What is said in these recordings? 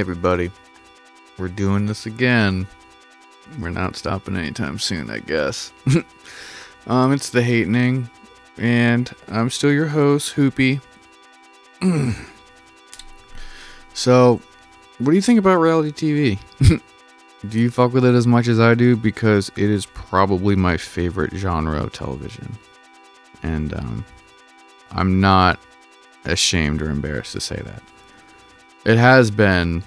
Everybody. We're doing this again. We're not stopping anytime soon, I guess. um, it's the Hatening, and I'm still your host, Hoopy. so, what do you think about reality TV? do you fuck with it as much as I do? Because it is probably my favorite genre of television. And, um, I'm not ashamed or embarrassed to say that. It has been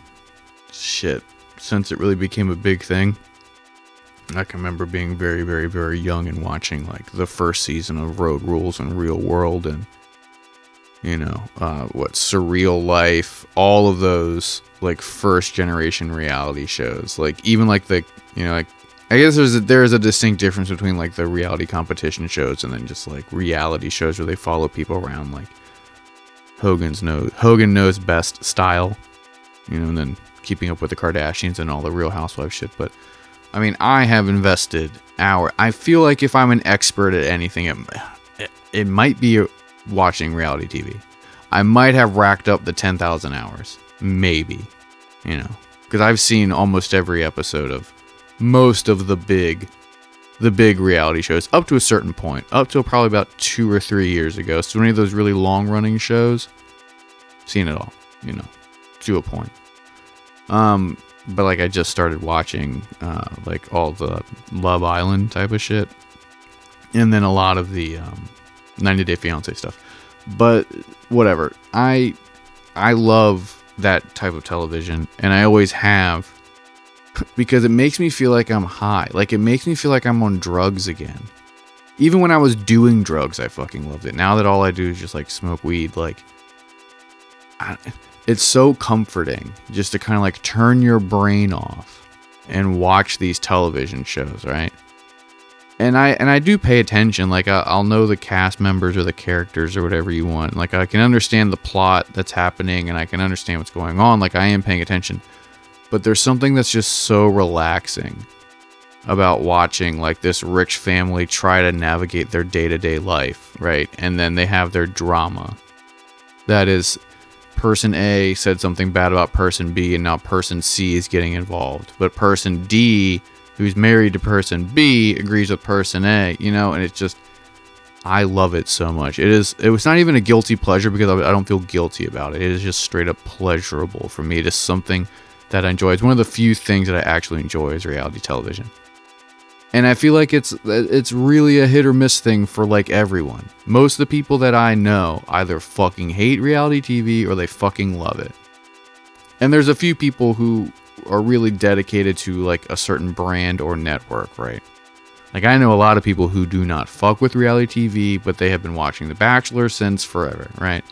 shit since it really became a big thing. I can remember being very, very, very young and watching like the first season of Road Rules and Real World and you know, uh, what Surreal Life, all of those like first generation reality shows. Like even like the you know like I guess there's a, there is a distinct difference between like the reality competition shows and then just like reality shows where they follow people around like Hogan's knows Hogan knows best style, you know, and then keeping up with the Kardashians and all the Real Housewives shit. But I mean, I have invested hour. I feel like if I'm an expert at anything, it, it, it might be watching reality TV. I might have racked up the 10,000 hours, maybe, you know, because I've seen almost every episode of most of the big the big reality shows up to a certain point, up to probably about two or three years ago. So any of those really long running shows, seen it all, you know, to a point. Um, but like I just started watching uh, like all the Love Island type of shit, and then a lot of the um, 90 Day Fiance stuff. But whatever, I I love that type of television, and I always have because it makes me feel like I'm high. Like it makes me feel like I'm on drugs again. Even when I was doing drugs, I fucking loved it. Now that all I do is just like smoke weed, like it's so comforting just to kind of like turn your brain off and watch these television shows, right? And I and I do pay attention. Like I, I'll know the cast members or the characters or whatever you want. Like I can understand the plot that's happening and I can understand what's going on. Like I am paying attention but there's something that's just so relaxing about watching like this rich family try to navigate their day-to-day life right and then they have their drama that is person a said something bad about person b and now person c is getting involved but person d who's married to person b agrees with person a you know and it's just i love it so much it is it was not even a guilty pleasure because i don't feel guilty about it it is just straight up pleasurable for me it is something that I enjoy. It's one of the few things that I actually enjoy is reality television. And I feel like it's it's really a hit or miss thing for like everyone. Most of the people that I know either fucking hate reality TV or they fucking love it. And there's a few people who are really dedicated to like a certain brand or network, right? Like I know a lot of people who do not fuck with reality TV, but they have been watching The Bachelor since forever, right?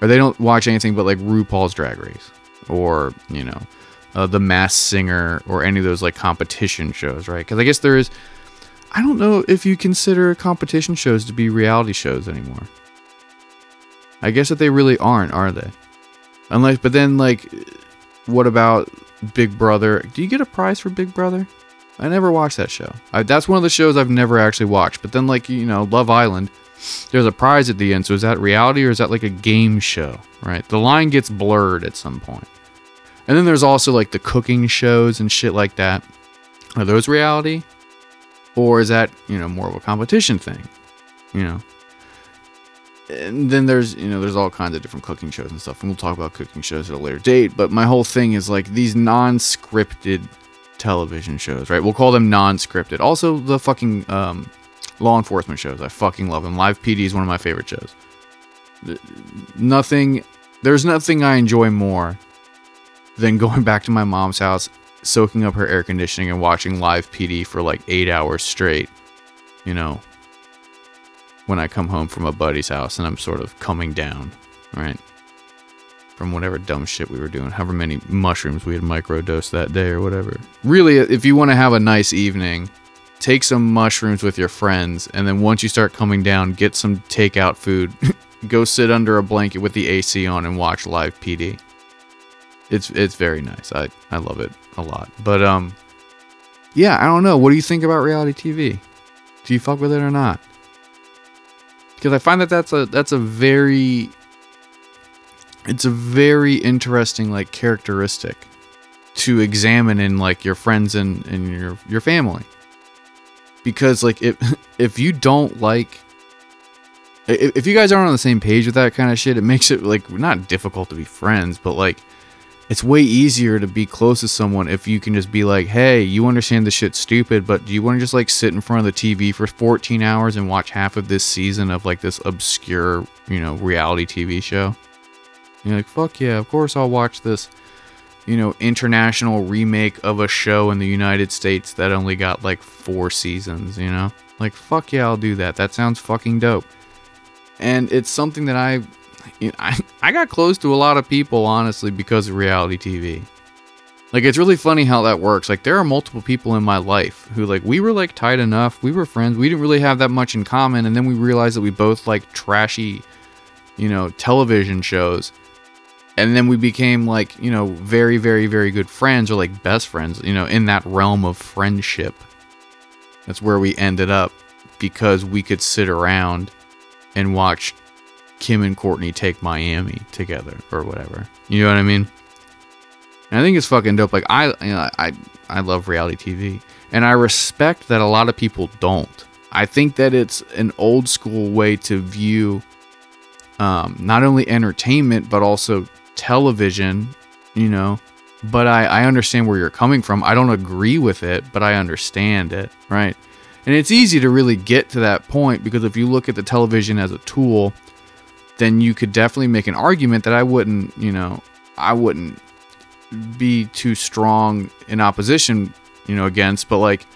Or they don't watch anything but like RuPaul's Drag Race or, you know, uh, the Masked Singer or any of those like competition shows, right? Because I guess there is. I don't know if you consider competition shows to be reality shows anymore. I guess that they really aren't, are they? Unless, but then like, what about Big Brother? Do you get a prize for Big Brother? I never watched that show. I, that's one of the shows I've never actually watched. But then, like you know, Love Island, there's a prize at the end. So is that reality or is that like a game show? Right? The line gets blurred at some point. And then there's also like the cooking shows and shit like that. Are those reality? Or is that, you know, more of a competition thing? You know? And then there's, you know, there's all kinds of different cooking shows and stuff. And we'll talk about cooking shows at a later date. But my whole thing is like these non scripted television shows, right? We'll call them non scripted. Also, the fucking um, law enforcement shows. I fucking love them. Live PD is one of my favorite shows. Nothing, there's nothing I enjoy more then going back to my mom's house, soaking up her air conditioning and watching live PD for like eight hours straight. You know, when I come home from a buddy's house and I'm sort of coming down, right? From whatever dumb shit we were doing, however many mushrooms we had microdosed that day or whatever. Really, if you want to have a nice evening, take some mushrooms with your friends, and then once you start coming down, get some takeout food. Go sit under a blanket with the AC on and watch live PD it's it's very nice. I I love it a lot. But um, yeah, I don't know. What do you think about reality TV? Do you fuck with it or not? Because I find that that's a that's a very it's a very interesting like characteristic to examine in like your friends and, and your your family. Because like if if you don't like if, you guys aren't on the same page with that kind of shit, it makes it like not difficult to be friends, but like it's way easier to be close to someone if you can just be like, hey, you understand this shit's stupid, but do you want to just like sit in front of the TV for 14 hours and watch half of this season of like this obscure, you know, reality TV show? You're like, fuck yeah, of course I'll watch this, you know, international remake of a show in the United States that only got like four seasons, you know? Like, fuck yeah, I'll do that. That sounds fucking dope. And it's something that I you know, I, I got close to a lot of people honestly because of reality TV. Like it's really funny how that works. Like there are multiple people in my life who like we were like tight enough, we were friends, we didn't really have that much in common, and then we realized that we both like trashy, you know, television shows. And then we became like, you know, very, very, very good friends or like best friends, you know, in that realm of friendship. That's where we ended up because we could sit around and watch Kim and Kourtney take Miami together or whatever. You know what I mean? And I think it's fucking dope. Like I, you know, I, I love reality TV, and I respect that a lot of people don't. I think that it's an old school way to view um, not only entertainment but also television. You know, but I, I understand where you're coming from. I don't agree with it, but I understand it, right? And it's easy to really get to that point because if you look at the television as a tool, then you could definitely make an argument that I wouldn't, you know, I wouldn't be too strong in opposition, you know, against, but like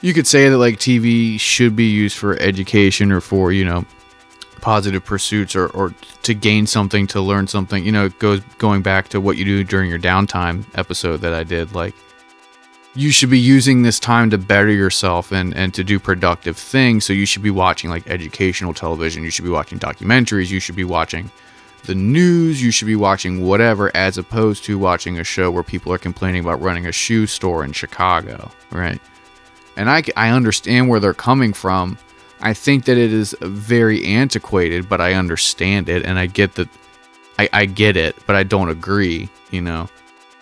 you could say that like TV should be used for education or for, you know, positive pursuits or, or to gain something, to learn something. You know, it goes going back to what you do during your downtime episode that I did. Like you should be using this time to better yourself and, and to do productive things. So you should be watching like educational television. You should be watching documentaries. You should be watching the news. You should be watching whatever, as opposed to watching a show where people are complaining about running a shoe store in Chicago, right? And I, I understand where they're coming from. I think that it is very antiquated, but I understand it and I get that I, I get it, but I don't agree, you know?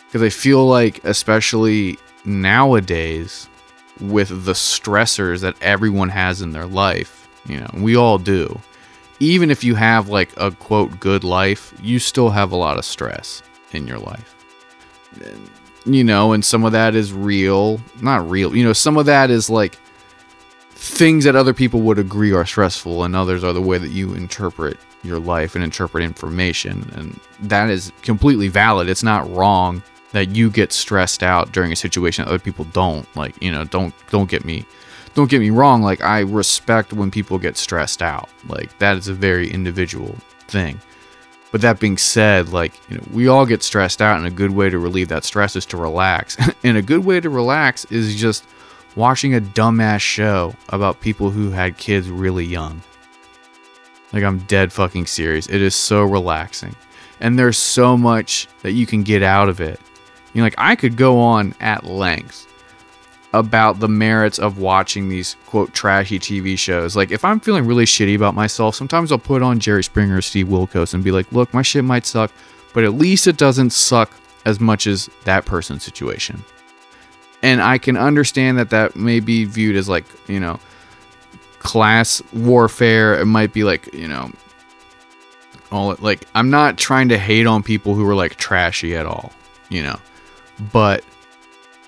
Because I feel like, especially nowadays with the stressors that everyone has in their life, you know, we all do. Even if you have like a quote good life, you still have a lot of stress in your life. You know, and some of that is real, not real. You know, some of that is like things that other people would agree are stressful and others are the way that you interpret your life and interpret information and that is completely valid. It's not wrong that you get stressed out during a situation that other people don't. Like, you know, don't don't get me don't get me wrong, like I respect when people get stressed out. Like that is a very individual thing. But that being said, like, you know, we all get stressed out and a good way to relieve that stress is to relax. and a good way to relax is just watching a dumbass show about people who had kids really young. Like I'm dead fucking serious. It is so relaxing. And there's so much that you can get out of it you know, like I could go on at length about the merits of watching these quote trashy TV shows. Like if I'm feeling really shitty about myself, sometimes I'll put on Jerry Springer or Steve Wilkos and be like, "Look, my shit might suck, but at least it doesn't suck as much as that person's situation." And I can understand that that may be viewed as like, you know, class warfare. It might be like, you know, all like I'm not trying to hate on people who are like trashy at all, you know but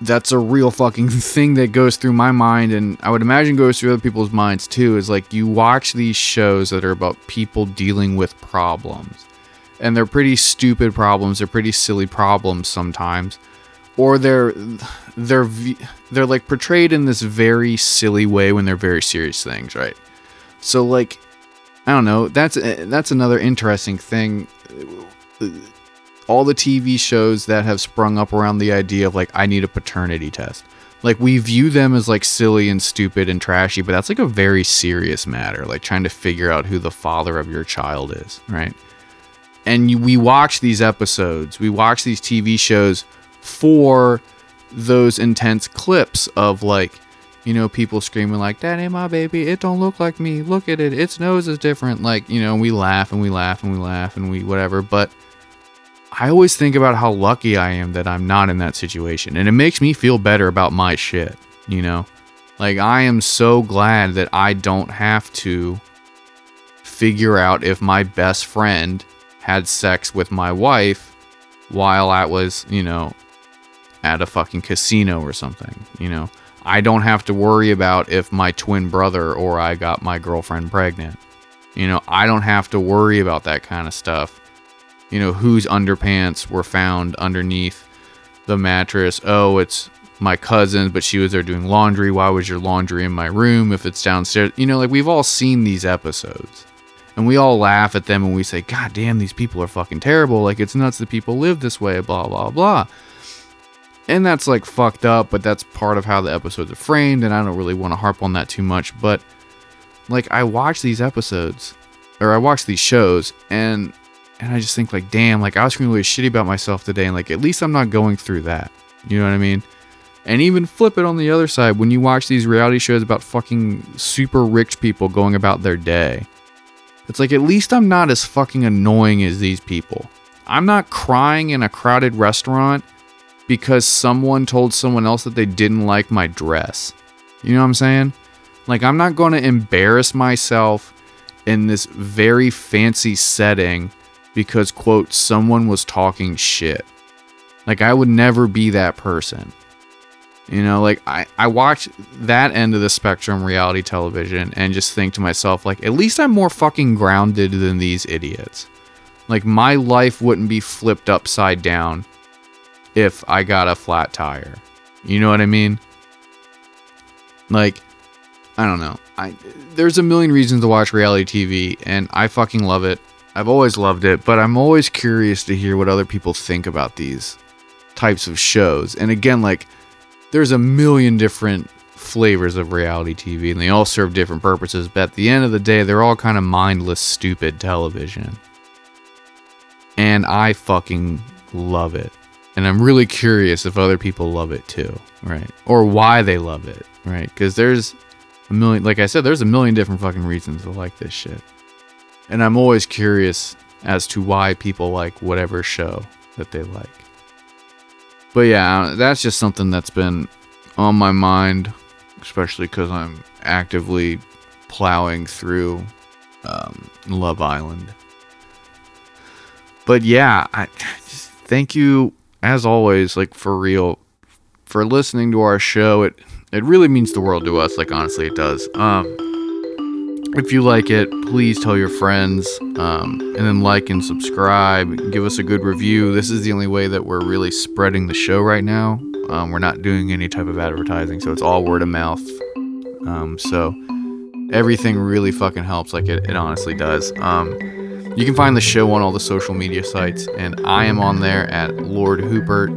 that's a real fucking thing that goes through my mind and I would imagine goes through other people's minds too is like you watch these shows that are about people dealing with problems and they're pretty stupid problems they're pretty silly problems sometimes or they're they're they're like portrayed in this very silly way when they're very serious things right? So like I don't know that's eh, that's another interesting thing all the TV shows that have sprung up around the idea of like I need a paternity test. Like we view them as like silly and stupid and trashy, but that's like a very serious matter, like trying to figure out who the father of your child is, right? And you, we watch these episodes, we watch these TV shows for those intense clips of like you know people screaming like that ain't my baby it don't look like me look at it its nose is different like you know we laugh and we laugh and we laugh and we whatever but I always think about how lucky I am that I'm not in that situation. And it makes me feel better about my shit, you know? Like, I am so glad that I don't have to figure out if my best friend had sex with my wife while I was, you know, at a fucking casino or something, you know? I don't have to worry about if my twin brother or I got my girlfriend pregnant. You know, I don't have to worry about that kind of stuff you know, whose underpants were found underneath the mattress. Oh, it's my cousin, but she was there doing laundry. Why was your laundry in my room if it's downstairs? You know, like we've all seen these episodes. And we all laugh at them and we say, God damn, these people are fucking terrible. Like, it's nuts that people live this way, blah, blah, blah. And that's like fucked up, but that's part of how the episodes are framed. And I don't really want to harp on that too much. But like, I watch these episodes, or I watch these shows, and and I just think like, damn, like I was feeling really shitty about myself today, and like at least I'm not going through that. You know what I mean? And even flip it on the other side when you watch these reality shows about fucking super rich people going about their day. It's like at least I'm not as fucking annoying as these people. I'm not crying in a crowded restaurant because someone told someone else that they didn't like my dress. You know what I'm saying? Like I'm not going to embarrass myself in this very fancy setting because, quote, someone was talking shit. Like, I would never be that person. You know, like, I, I watch that end of the spectrum reality television and just think to myself, like, at least I'm more fucking grounded than these idiots. Like, my life wouldn't be flipped upside down if I got a flat tire. You know what I mean? Like, I don't know. I there's a million reasons to watch reality TV and I fucking love it. I've always loved it, but I'm always curious to hear what other people think about these types of shows. And again, like, there's a million different flavors of reality TV, and they all serve different purposes, but at the end of the day, they're all kind of mindless, stupid television. And I fucking love it. And I'm really curious if other people love it too, right? Or why they love it, right? Because there's a million, like I said, there's a million different fucking reasons to like this shit. And I'm always curious as to why people like whatever show that they like. But yeah, that's just something that's been on my mind, especially because I'm actively plowing through um, Love Island. But yeah, I just thank you as always, like for real, for listening to our show. It it really means the world to us. Like honestly, it does. Um, if you like it, please tell your friends um, and then like and subscribe. Give us a good review. This is the only way that we're really spreading the show right now. Um, we're not doing any type of advertising, so it's all word of mouth. Um, so everything really fucking helps, like it, it honestly does. Um, you can find the show on all the social media sites, and I am on there at Lord Hoopert.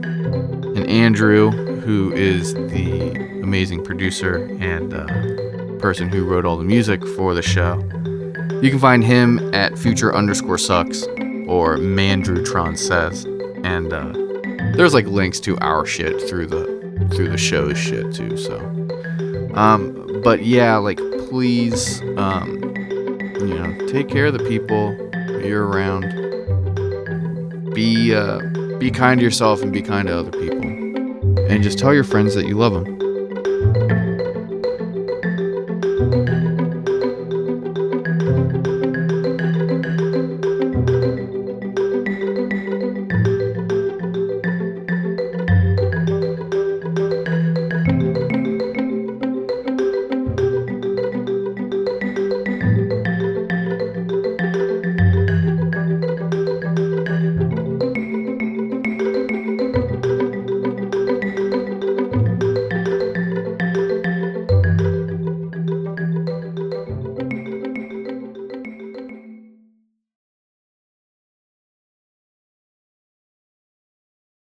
And Andrew, who is the amazing producer and uh, person who wrote all the music for the show. You can find him at future underscore sucks or Mandrutron says, and uh, there's like links to our shit through the through the show's shit too. So, um, but yeah, like please, um, you know, take care of the people you're around. Be uh, be kind to yourself and be kind to other people, and just tell your friends that you love them.